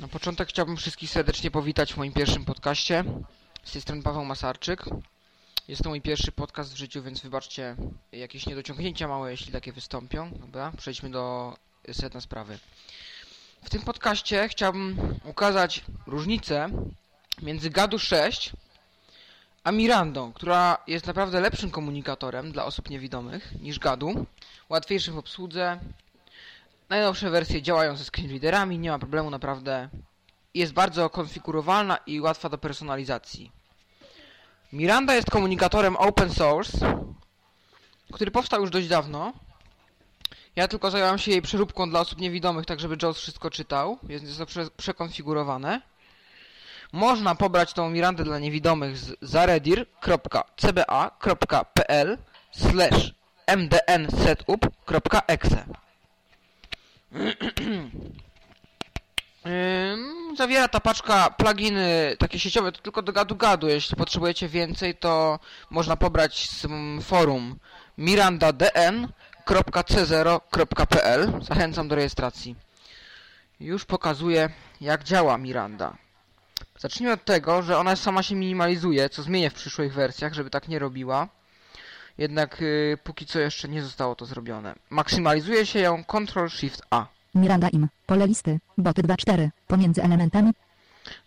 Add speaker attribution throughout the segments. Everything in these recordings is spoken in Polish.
Speaker 1: Na początek chciałbym wszystkich serdecznie powitać w moim pierwszym podcaście. Z tej strony Paweł Masarczyk. Jest to mój pierwszy podcast w życiu, więc wybaczcie jakieś niedociągnięcia małe, jeśli takie wystąpią. Dobra, przejdźmy do sedna sprawy. W tym podcaście chciałbym ukazać różnicę między Gadu 6 a Mirandą, która jest naprawdę lepszym komunikatorem dla osób niewidomych niż Gadu, łatwiejszym w obsłudze. Najnowsze wersje działają ze screenreaderami, nie ma problemu naprawdę. Jest bardzo konfigurowalna i łatwa do personalizacji. Miranda jest komunikatorem open source, który powstał już dość dawno. Ja tylko zająłem się jej przeróbką dla osób niewidomych, tak żeby Jaws wszystko czytał, więc jest to prze przekonfigurowane. Można pobrać tą Mirandę dla niewidomych z zaredir.cba.pl slash mdnsetup.exe Zawiera ta paczka pluginy takie sieciowe, to tylko do gadu-gadu. Jeśli potrzebujecie więcej, to można pobrać z forum mirandadn.c0.pl Zachęcam do rejestracji. Już pokazuję, jak działa Miranda. Zacznijmy od tego, że ona sama się minimalizuje, co zmienię w przyszłych wersjach, żeby tak nie robiła. Jednak yy, póki co jeszcze nie zostało to zrobione. Maksymalizuje się ją Ctrl-Shift-A.
Speaker 2: Miranda im. Pole listy. Boty 2.4. Pomiędzy elementami.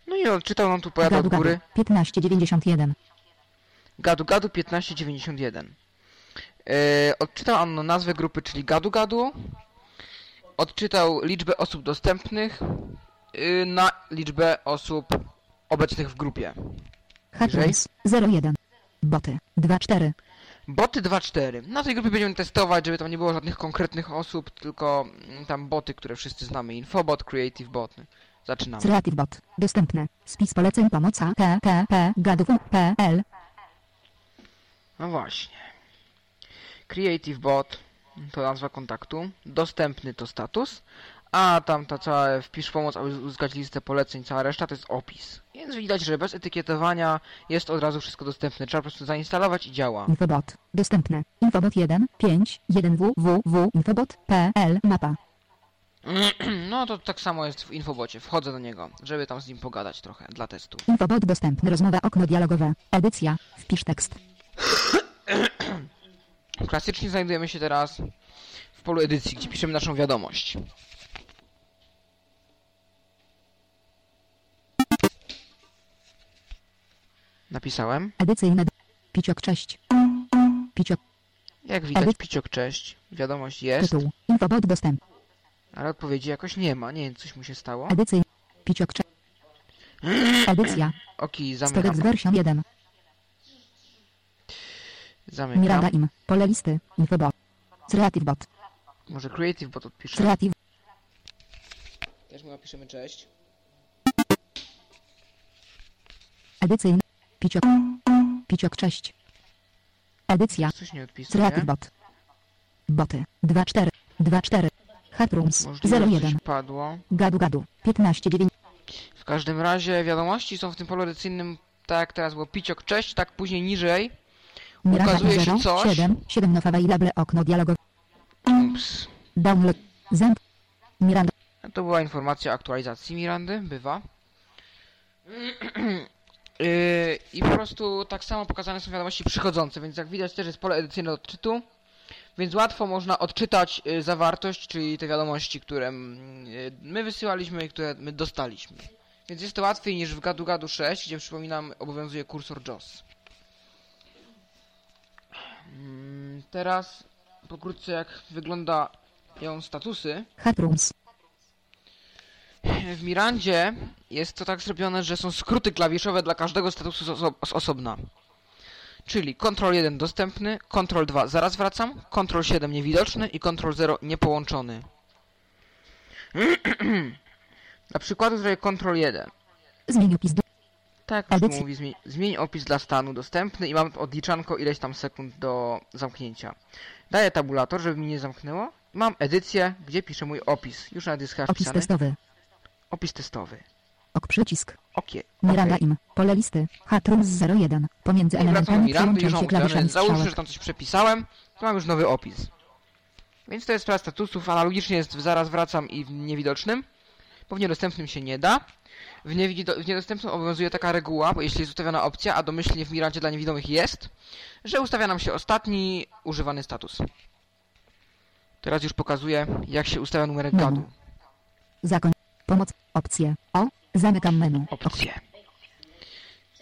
Speaker 1: No i odczytał nam tu pojadę od góry.
Speaker 2: gadu. 1591.
Speaker 1: Gadu Gadu 1591. Yy, odczytał on nazwę grupy, czyli Gadu Gadu. Odczytał liczbę osób dostępnych yy, na liczbę osób obecnych w grupie.
Speaker 2: Hatrums 01. Boty 2.4.
Speaker 1: Boty 2.4. Na tej grupie będziemy testować, żeby tam nie było żadnych konkretnych osób, tylko mm, tam boty, które wszyscy znamy. Infobot, Creative Bot. Zaczynamy.
Speaker 2: Creative Bot. Dostępne. Spis poleceń pomoca ttp gadów.pl
Speaker 1: No właśnie. Creative Bot to nazwa kontaktu. Dostępny to status. A tam ta cała wpisz pomoc, aby uzyskać listę poleceń, cała reszta to jest opis. Więc widać, że bez etykietowania jest od razu wszystko dostępne. Trzeba po prostu zainstalować i działa.
Speaker 2: Infobot. Dostępne. Infobot 1. 5. 1 www. Infobot.pl Mapa.
Speaker 1: No to tak samo jest w infobocie. Wchodzę do niego, żeby tam z nim pogadać trochę dla testu.
Speaker 2: Infobot dostępny. Rozmowa okno dialogowe. Edycja. Wpisz tekst.
Speaker 1: Klasycznie znajdujemy się teraz w polu edycji, gdzie piszemy naszą wiadomość. Napisałem.
Speaker 2: Edycyjne. Piciok 6. Piciok.
Speaker 1: Jak widać,
Speaker 2: Edy-
Speaker 1: piciok cześć. Wiadomość jest,
Speaker 2: Tytuł. Infobot dostęp.
Speaker 1: ale odpowiedzi jakoś nie ma. Nie wiem, coś mu się stało.
Speaker 2: Edycyj. Piciok 6. Edycja.
Speaker 1: Oki, zamykam.
Speaker 2: version 1.
Speaker 1: Zamykam.
Speaker 2: Miranda im. Pole listy. Infobot. Creative Bot.
Speaker 1: Może Creative Bot odpiszę.
Speaker 2: Creative.
Speaker 1: Też mu napiszemy cześć.
Speaker 2: Edycyjny. Piciok. Piciok 6. Edycja.
Speaker 1: Coś nie odpisuje.
Speaker 2: Bot. Boty. 2.4. 2.4. Hatrums.
Speaker 1: Możliwe, że
Speaker 2: 01.
Speaker 1: coś padło.
Speaker 2: Gadu gadu. 15.9.
Speaker 1: W każdym razie wiadomości są w tym polu edycyjnym, tak jak teraz było piciok cześć, tak później niżej. Ukazuje się
Speaker 2: 0.
Speaker 1: coś.
Speaker 2: 7. 7 nowa available okno dialogowe.
Speaker 1: Ups.
Speaker 2: Download. Zęb. Miranda.
Speaker 1: To była informacja o aktualizacji Mirandy, bywa. Yy, I po prostu tak samo pokazane są wiadomości przychodzące, więc jak widać też jest pole edycyjne odczytu, więc łatwo można odczytać yy, zawartość, czyli te wiadomości, które yy, my wysyłaliśmy i które my dostaliśmy. Więc jest to łatwiej niż w Gadu Gadu 6, gdzie przypominam obowiązuje kursor JOS. Mm, Teraz pokrótce jak wyglądają statusy.
Speaker 2: Hatrums.
Speaker 1: W Mirandzie jest to tak zrobione, że są skróty klawiszowe dla każdego statusu z, oso z osobna. Czyli Ctrl 1 dostępny, Ctrl 2 zaraz wracam, Ctrl 7 niewidoczny i Ctrl 0 niepołączony. Dla przykładu zrobię Ctrl 1.
Speaker 2: Zmień opis. Do...
Speaker 1: Tak,
Speaker 2: Edycji.
Speaker 1: mówi zmień, zmień opis dla stanu dostępny i mam odliczanko ileś tam sekund do zamknięcia. Daję tabulator, żeby mi nie zamknęło. Mam edycję, gdzie piszę mój opis. Już jest chyba
Speaker 2: Opis
Speaker 1: wpisany.
Speaker 2: testowy.
Speaker 1: Opis testowy.
Speaker 2: Ok przycisk.
Speaker 1: Okie.
Speaker 2: Miranda
Speaker 1: okej.
Speaker 2: im. Pole listy. Hatrums 01. Pomiędzy
Speaker 1: I
Speaker 2: elementami
Speaker 1: Mirandy,
Speaker 2: się klawiszami
Speaker 1: Załóżmy, że tam coś przepisałem, to mam już nowy opis. Więc to jest sprawa statusów, analogicznie jest zaraz wracam i w niewidocznym. bo w niedostępnym się nie da. W, niewido- w niedostępnym obowiązuje taka reguła, bo jeśli jest ustawiona opcja, a domyślnie w Mirandzie dla niewidomych jest, że ustawia nam się ostatni używany status. Teraz już pokazuję, jak się ustawia numerek
Speaker 2: Menu.
Speaker 1: gadu.
Speaker 2: Zakoń. Pomoc. Opcje. O. Zamykam menu.
Speaker 1: Opcje.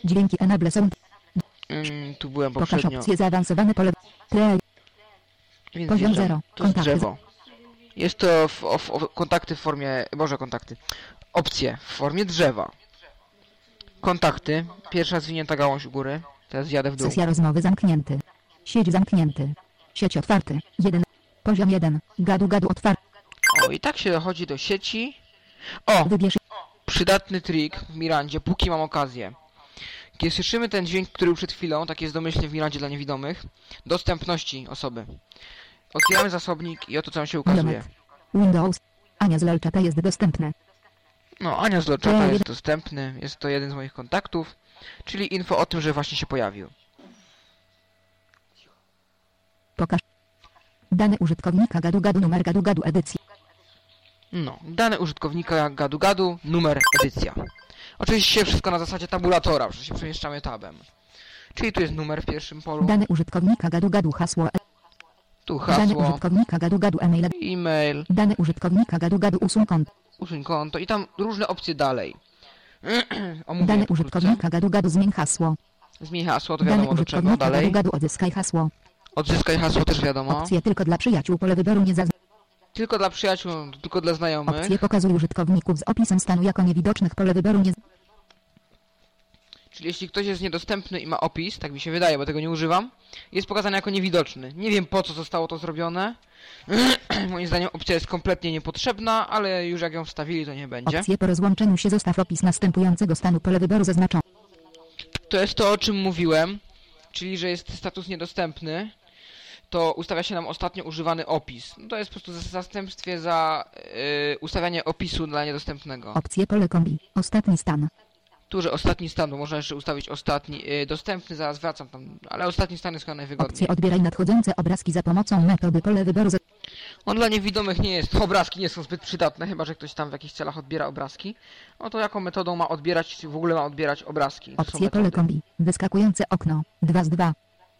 Speaker 2: Dźwięki enable sound.
Speaker 1: Mm, tu byłem
Speaker 2: Pokaż
Speaker 1: poprzednio.
Speaker 2: opcje zaawansowane pole. Play.
Speaker 1: Więc
Speaker 2: Poziom
Speaker 1: wjeżdżam.
Speaker 2: zero.
Speaker 1: To jest
Speaker 2: Kontakty.
Speaker 1: drzewo. Jest to w, w, o, kontakty w formie... Boże, kontakty. Opcje w formie drzewa. Kontakty. Pierwsza zwinięta gałąź u góry. Teraz zjadę w dół.
Speaker 2: Sesja rozmowy zamknięty. Sieć zamknięty. Sieć otwarty. 1. Poziom 1. Gadu gadu otwarty.
Speaker 1: O, i tak się dochodzi do sieci. O,
Speaker 2: Wybierz.
Speaker 1: przydatny trik w Mirandzie, póki mam okazję. Kiedy słyszymy ten dźwięk, który był przed chwilą, tak jest domyślnie w Mirandzie dla niewidomych, dostępności osoby. Otwieramy zasobnik i oto co nam się ukazuje.
Speaker 2: Windows. Ania z Lelczata jest dostępne.
Speaker 1: No, Ania z
Speaker 2: Eee,
Speaker 1: jest dostępny, jest to jeden z moich kontaktów, czyli info o tym, że właśnie się pojawił.
Speaker 2: Pokaż. Dane użytkownika gadu gadu numer gadu gadu edycji.
Speaker 1: No, dane użytkownika gadu gadu, numer, edycja. Oczywiście wszystko na zasadzie tabulatora, że się przemieszczamy tabem. Czyli tu jest numer w pierwszym polu,
Speaker 2: Dane użytkownika gadu gadu hasło. e-
Speaker 1: tu
Speaker 2: Dane
Speaker 1: hasło,
Speaker 2: użytkownika gadu gadu e-mail.
Speaker 1: e-mail,
Speaker 2: Dane użytkownika gadu gadu usuń kont.
Speaker 1: usuń konto i tam różne opcje dalej.
Speaker 2: Dane użytkownika gadu gadu zmień hasło.
Speaker 1: Zmień hasło, to
Speaker 2: Dane
Speaker 1: wiadomo do czego.
Speaker 2: użytkownika gadu
Speaker 1: Dalej.
Speaker 2: gadu odzyskaj hasło.
Speaker 1: Odzyskaj hasło też wiadomo.
Speaker 2: Opcje tylko dla przyjaciół pole wyboru nie zaznacz.
Speaker 1: Tylko dla przyjaciół, tylko dla znajomych.
Speaker 2: Opcje pokazuj użytkowników z opisem stanu jako niewidocznych pole wyboru nie
Speaker 1: Czyli jeśli ktoś jest niedostępny i ma opis, tak mi się wydaje, bo tego nie używam, jest pokazany jako niewidoczny. Nie wiem po co zostało to zrobione. Moim zdaniem opcja jest kompletnie niepotrzebna, ale już jak ją wstawili, to nie będzie.
Speaker 2: Opcje po rozłączeniu się zostaw opis następującego stanu pole wyboru zaznaczony.
Speaker 1: To jest to, o czym mówiłem, czyli że jest status niedostępny, to ustawia się nam ostatnio używany opis. No to jest po prostu w zastępstwie za yy, ustawianie opisu dla niedostępnego.
Speaker 2: Opcje pole kombi. Ostatni stan.
Speaker 1: Tu, że ostatni stan, bo można jeszcze ustawić ostatni, yy, dostępny, zaraz wracam tam, ale ostatni stan jest chyba najwygodniej.
Speaker 2: Opcje odbieraj nadchodzące obrazki za pomocą metody pole wyboru za...
Speaker 1: On dla niewidomych nie jest, obrazki nie są zbyt przydatne, chyba że ktoś tam w jakichś celach odbiera obrazki. No to jaką metodą ma odbierać, czy w ogóle ma odbierać obrazki?
Speaker 2: Opcje pole kombi. Wyskakujące okno. 2 z 2.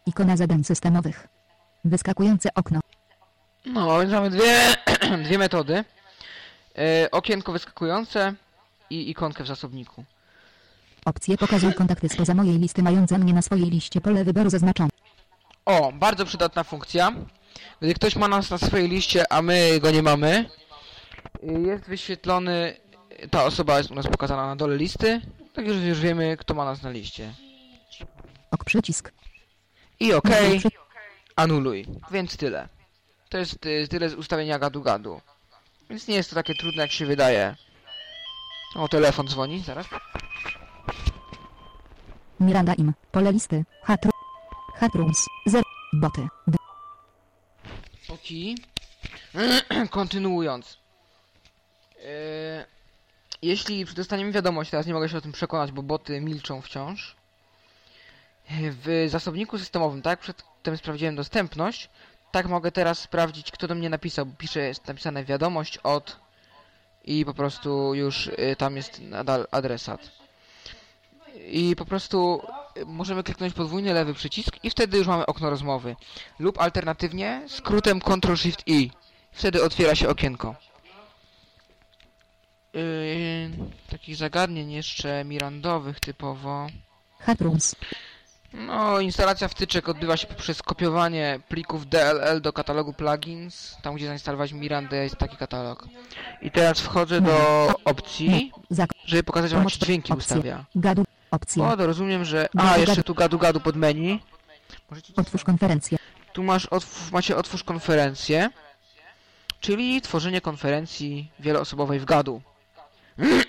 Speaker 2: Ikona zadań systemowych. Wyskakujące okno.
Speaker 1: No, więc mamy dwie, dwie metody. E, okienko wyskakujące i ikonkę w zasobniku.
Speaker 2: Opcje pokazuj kontakty spoza mojej listy mające mnie na swojej liście pole wyboru zaznaczone.
Speaker 1: O, bardzo przydatna funkcja. Gdy ktoś ma nas na swojej liście, a my go nie mamy, y, jest wyświetlony, ta osoba jest u nas pokazana na dole listy, tak już, już wiemy, kto ma nas na liście.
Speaker 2: Ok przycisk.
Speaker 1: I OK, anuluj. Więc tyle. To jest tyle z ustawienia gadu-gadu. Więc nie jest to takie trudne, jak się wydaje. O, telefon dzwoni, zaraz.
Speaker 2: Miranda im. Pole listy. Hatru. Hatrums. 0. Boty. D.
Speaker 1: Oki. Kontynuując. E, jeśli dostaniemy wiadomość, teraz nie mogę się o tym przekonać, bo boty milczą wciąż. W zasobniku systemowym, tak? Przedtem sprawdziłem dostępność. Tak mogę teraz sprawdzić, kto do mnie napisał. Pisze, jest napisane wiadomość od i po prostu już y, tam jest nadal adresat. I po prostu y, możemy kliknąć podwójny lewy przycisk i wtedy już mamy okno rozmowy. Lub alternatywnie skrótem Ctrl-Shift-I. Wtedy otwiera się okienko. Yy, takich zagadnień jeszcze mirandowych typowo.
Speaker 2: Hatrums.
Speaker 1: No, instalacja wtyczek odbywa się poprzez kopiowanie plików DLL do katalogu plugins. Tam, gdzie zainstalować Mirandę jest taki katalog. I teraz wchodzę do opcji, żeby pokazać wam, jak się
Speaker 2: Pomoc-
Speaker 1: dźwięki ustawia.
Speaker 2: Gadu. Opcje.
Speaker 1: O, to rozumiem, że... A, jeszcze tu gadu gadu pod menu. Możecie...
Speaker 2: Otwórz konferencję.
Speaker 1: Tu masz otw macie otwórz konferencję, czyli tworzenie konferencji wieloosobowej w gadu.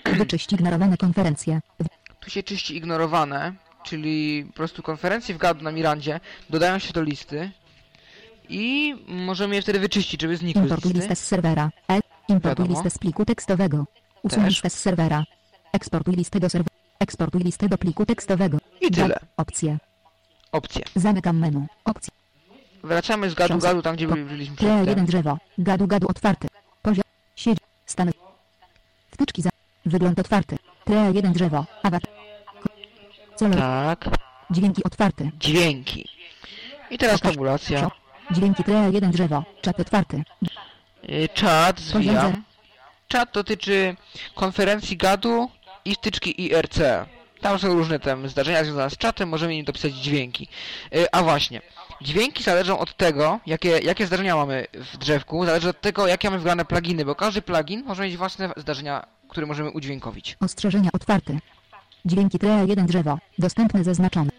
Speaker 2: Wyczyść ignorowane konferencje.
Speaker 1: Tu się czyści ignorowane, czyli po prostu konferencje w gadu na Mirandzie dodają się do listy i możemy je wtedy wyczyścić, żeby znikły z
Speaker 2: Importuj
Speaker 1: listy.
Speaker 2: listę z serwera. E. Importuj
Speaker 1: Wiadomo.
Speaker 2: listę z pliku tekstowego. Usuń
Speaker 1: Też.
Speaker 2: listę z serwera. Eksportuj listę do serwera. Eksportuj listę do pliku tekstowego.
Speaker 1: I tyle.
Speaker 2: Opcje.
Speaker 1: Opcje.
Speaker 2: Zamykam menu. Opcje.
Speaker 1: Wracamy z gadu
Speaker 2: Ksiądz-
Speaker 1: gadu tam, gdzie
Speaker 2: po-
Speaker 1: byli- byliśmy
Speaker 2: Tle
Speaker 1: przedtem.
Speaker 2: jeden drzewo. Gadu gadu otwarty. Poziom. Sieć. Stan. Wtyczki za. Wygląd otwarty. Tre 1 drzewo. Awatar.
Speaker 1: Tak.
Speaker 2: Dźwięki otwarty.
Speaker 1: Dźwięki. I teraz
Speaker 2: Pokaż.
Speaker 1: tabulacja.
Speaker 2: Dźwięki tre 1 drzewo. Czat otwarty.
Speaker 1: Y, Czat zwijam. Czat dotyczy konferencji gadu i wtyczki IRC. Tam są różne tam zdarzenia związane z czatem, możemy im dopisać dźwięki. Y, A właśnie, dźwięki zależą od tego, jakie, jakie zdarzenia mamy w drzewku, zależy od tego, jakie mamy wgrane pluginy, bo każdy plugin może mieć własne zdarzenia, które możemy udźwiękowić.
Speaker 2: Ostrzeżenia otwarty. Dźwięki tre 1 drzewo. Dostępne zaznaczone.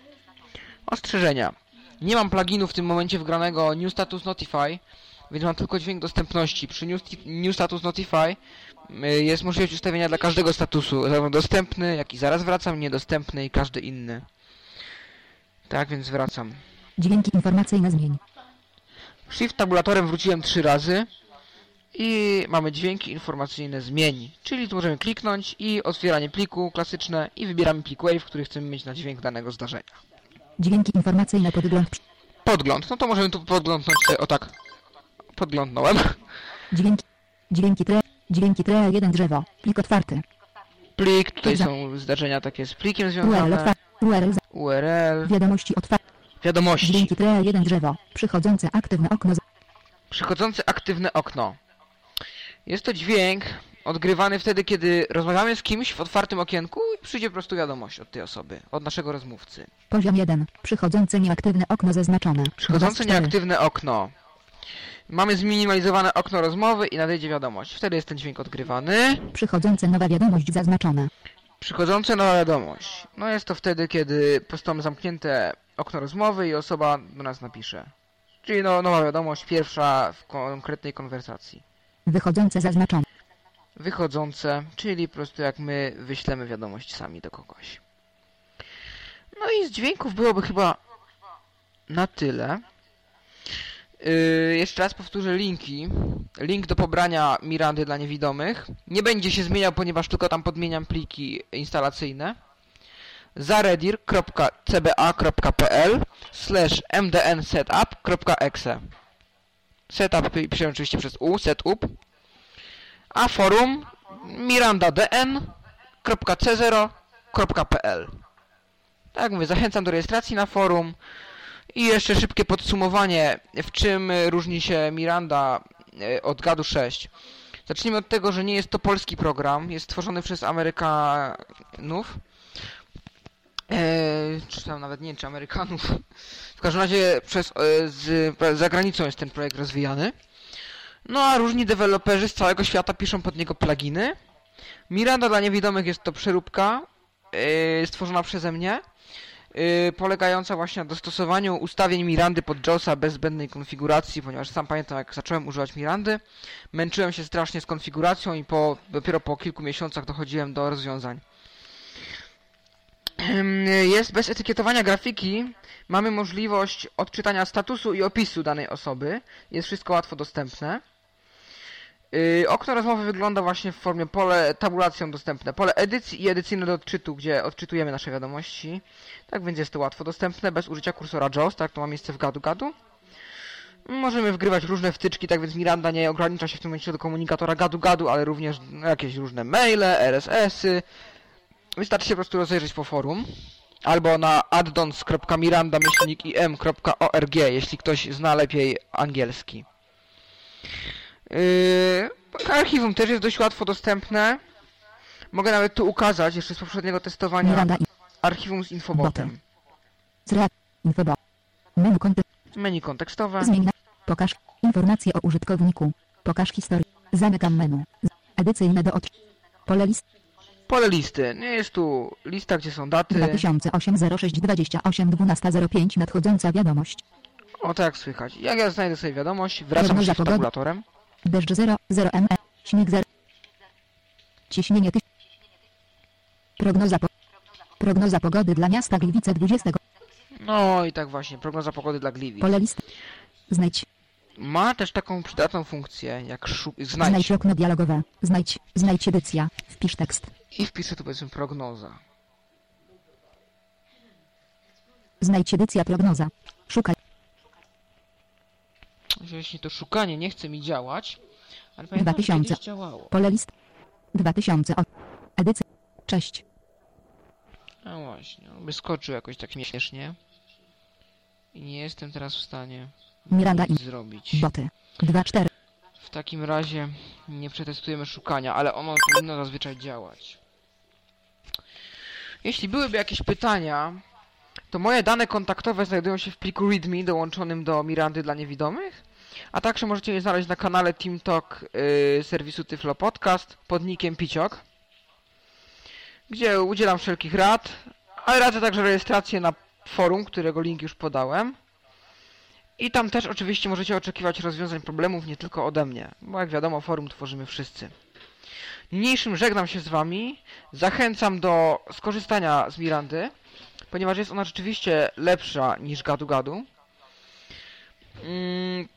Speaker 1: Ostrzeżenia. Nie mam pluginu w tym momencie wgranego New Status Notify, więc mam tylko dźwięk dostępności. Przy New, New Status Notify y, jest możliwość ustawienia dla każdego statusu, zarówno dostępny, jak i zaraz wracam, niedostępny i każdy inny. Tak, więc wracam.
Speaker 2: Dźwięki informacyjne zmień.
Speaker 1: Shift tabulatorem wróciłem trzy razy i mamy dźwięki informacyjne zmień, czyli tu możemy kliknąć i otwieranie pliku klasyczne i wybieramy plik WAV, który chcemy mieć na dźwięk danego zdarzenia.
Speaker 2: Dźwięki informacyjne podgląd.
Speaker 1: Podgląd, no to możemy tu podglądnąć sobie, o tak, podglądnąłem.
Speaker 2: Dźwięki. Dźwięki tre. Dźwięki tre 1 drzewo. Plik otwarty.
Speaker 1: Plik, tutaj
Speaker 2: Za-
Speaker 1: są zdarzenia takie z plikiem
Speaker 2: URL
Speaker 1: związane.
Speaker 2: URL. za-
Speaker 1: URL,
Speaker 2: Wiadomości otwarte.
Speaker 1: wiadomości,
Speaker 2: Dźwięki tre 1 drzewo. Przychodzące aktywne okno.
Speaker 1: przychodzące aktywne okno. Jest to dźwięk odgrywany wtedy, kiedy rozmawiamy z kimś w otwartym okienku i przyjdzie po prostu wiadomość od tej osoby, od naszego rozmówcy.
Speaker 2: Poziom 1. Przychodzące nieaktywne okno zaznaczone.
Speaker 1: Przychodzące nieaktywne okno. Mamy zminimalizowane okno rozmowy i nadejdzie wiadomość. Wtedy jest ten dźwięk odgrywany.
Speaker 2: Przychodzące nowa wiadomość zaznaczone.
Speaker 1: Przychodzące nowa wiadomość. No jest to wtedy, kiedy po prostu mamy zamknięte okno rozmowy i osoba do nas napisze. Czyli no, nowa wiadomość, pierwsza w konkretnej konwersacji.
Speaker 2: Wychodzące zaznaczone.
Speaker 1: Wychodzące, czyli po prostu jak my wyślemy wiadomość sami do kogoś. No i z dźwięków byłoby chyba na tyle. Yy, jeszcze raz powtórzę linki. Link do pobrania Mirandy dla niewidomych. Nie będzie się zmieniał, ponieważ tylko tam podmieniam pliki instalacyjne. zaredir.cba.pl slash mdnsetup.exe Setup piszę oczywiście przez U, setup. A forum mirandadn.c0.pl Tak mówię, zachęcam do rejestracji na forum. I jeszcze szybkie podsumowanie, w czym różni się Miranda e, od GADU 6. Zacznijmy od tego, że nie jest to polski program, jest stworzony przez Amerykanów. Eee, czy tam nawet nie czy Amerykanów. W każdym razie przez, e, z, za granicą jest ten projekt rozwijany. No a różni deweloperzy z całego świata piszą pod niego pluginy. Miranda dla niewidomych jest to przeróbka yy, stworzona przeze mnie, yy, polegająca właśnie na dostosowaniu ustawień Mirandy pod JAWSa bez zbędnej konfiguracji, ponieważ sam pamiętam jak zacząłem używać Mirandy, męczyłem się strasznie z konfiguracją i po, dopiero po kilku miesiącach dochodziłem do rozwiązań. Jest bez etykietowania grafiki, mamy możliwość odczytania statusu i opisu danej osoby, jest wszystko łatwo dostępne. Yy, okno rozmowy wygląda właśnie w formie pole tabulacją dostępne, pole edycji i edycyjne do odczytu, gdzie odczytujemy nasze wiadomości. Tak więc jest to łatwo dostępne, bez użycia kursora JAWS, tak to ma miejsce w gadu-gadu. Możemy wgrywać różne wtyczki, tak więc Miranda nie ogranicza się w tym momencie do komunikatora gadu-gadu, ale również jakieś różne maile, RSS-y. Wystarczy się po prostu rozejrzeć po forum. Albo na addons.miranda-im.org, jeśli ktoś zna lepiej angielski. Yy, archiwum też jest dość łatwo dostępne. Mogę nawet tu ukazać, jeszcze z poprzedniego testowania,
Speaker 2: Miranda
Speaker 1: archiwum z infobotem.
Speaker 2: Infobot. Menu kontek.
Speaker 1: Menu kontekstowe.
Speaker 2: Zmień na. Pokaż informacje o użytkowniku. Pokaż historię. Zamykam menu. Edycyjne do od. Pole list
Speaker 1: Pole listy. Nie jest tu lista, gdzie są daty.
Speaker 2: 2008 06 28 12 05 nadchodząca wiadomość.
Speaker 1: O tak jak słychać. Jak ja znajdę sobie wiadomość, wracam się z tabulatorem.
Speaker 2: Deszcz 0 0 ME. Śnieg 0. Ciśnienie ty. Prognoza po... Prognoza pogody dla miasta Gliwice 20.
Speaker 1: No i tak właśnie, prognoza pogody dla Gliwic.
Speaker 2: Pole list. Znajdź.
Speaker 1: Ma też taką przydatną funkcję, jak szu-
Speaker 2: Znajdź
Speaker 1: znajdź.
Speaker 2: okno dialogowe. Znajdź. Znajdź edycja. Wpisz tekst.
Speaker 1: I wpiszę tu powiedzmy prognoza.
Speaker 2: Znajdź edycja prognoza. Szukaj.
Speaker 1: Jeśli to szukanie nie chce mi działać, ale pamiętam, że
Speaker 2: 2000.
Speaker 1: kiedyś działało.
Speaker 2: Pole list. 2000. O... Edycja. Cześć.
Speaker 1: No właśnie, wyskoczył jakoś tak śmiesznie. I nie jestem teraz w stanie
Speaker 2: Miranda
Speaker 1: nic
Speaker 2: i
Speaker 1: zrobić.
Speaker 2: boty. 2 4.
Speaker 1: W takim razie nie przetestujemy szukania, ale ono powinno zazwyczaj działać. Jeśli byłyby jakieś pytania, to moje dane kontaktowe znajdują się w pliku README dołączonym do Mirandy dla niewidomych, a także możecie je znaleźć na kanale TeamTalk yy, serwisu Tyflo Podcast pod nickiem Piciok, gdzie udzielam wszelkich rad, ale radzę także rejestrację na forum, którego link już podałem. I tam też oczywiście możecie oczekiwać rozwiązań problemów nie tylko ode mnie, bo jak wiadomo forum tworzymy wszyscy. Niniejszym żegnam się z wami, zachęcam do skorzystania z Mirandy, ponieważ jest ona rzeczywiście lepsza niż gadu gadu. Mm,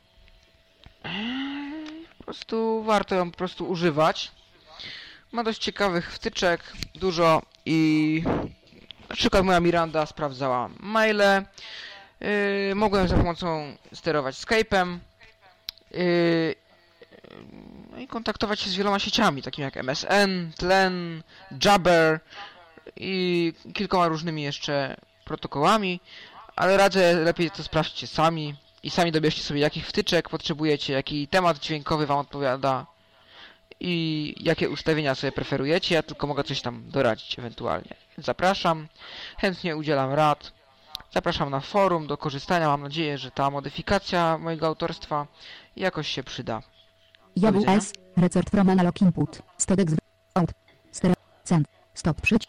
Speaker 1: po prostu warto ją po prostu używać. Ma dość ciekawych wtyczek, dużo i na przykład moja Miranda sprawdzała maile, Yy, mogłem za pomocą sterować Skype'em yy, no i kontaktować się z wieloma sieciami, takimi jak MSN, Tlen, Jabber i kilkoma różnymi jeszcze protokołami, ale radzę lepiej to sprawdźcie sami i sami dobierzcie sobie jakich wtyczek potrzebujecie, jaki temat dźwiękowy wam odpowiada i jakie ustawienia sobie preferujecie, ja tylko mogę coś tam doradzić ewentualnie. Zapraszam, chętnie udzielam rad. Zapraszam na forum do korzystania. Mam nadzieję, że ta modyfikacja mojego autorstwa jakoś się przyda. Widzenia.
Speaker 2: JWS. Resort from analog input. Stodex. Out. Stereo. Cent. Stop przyć.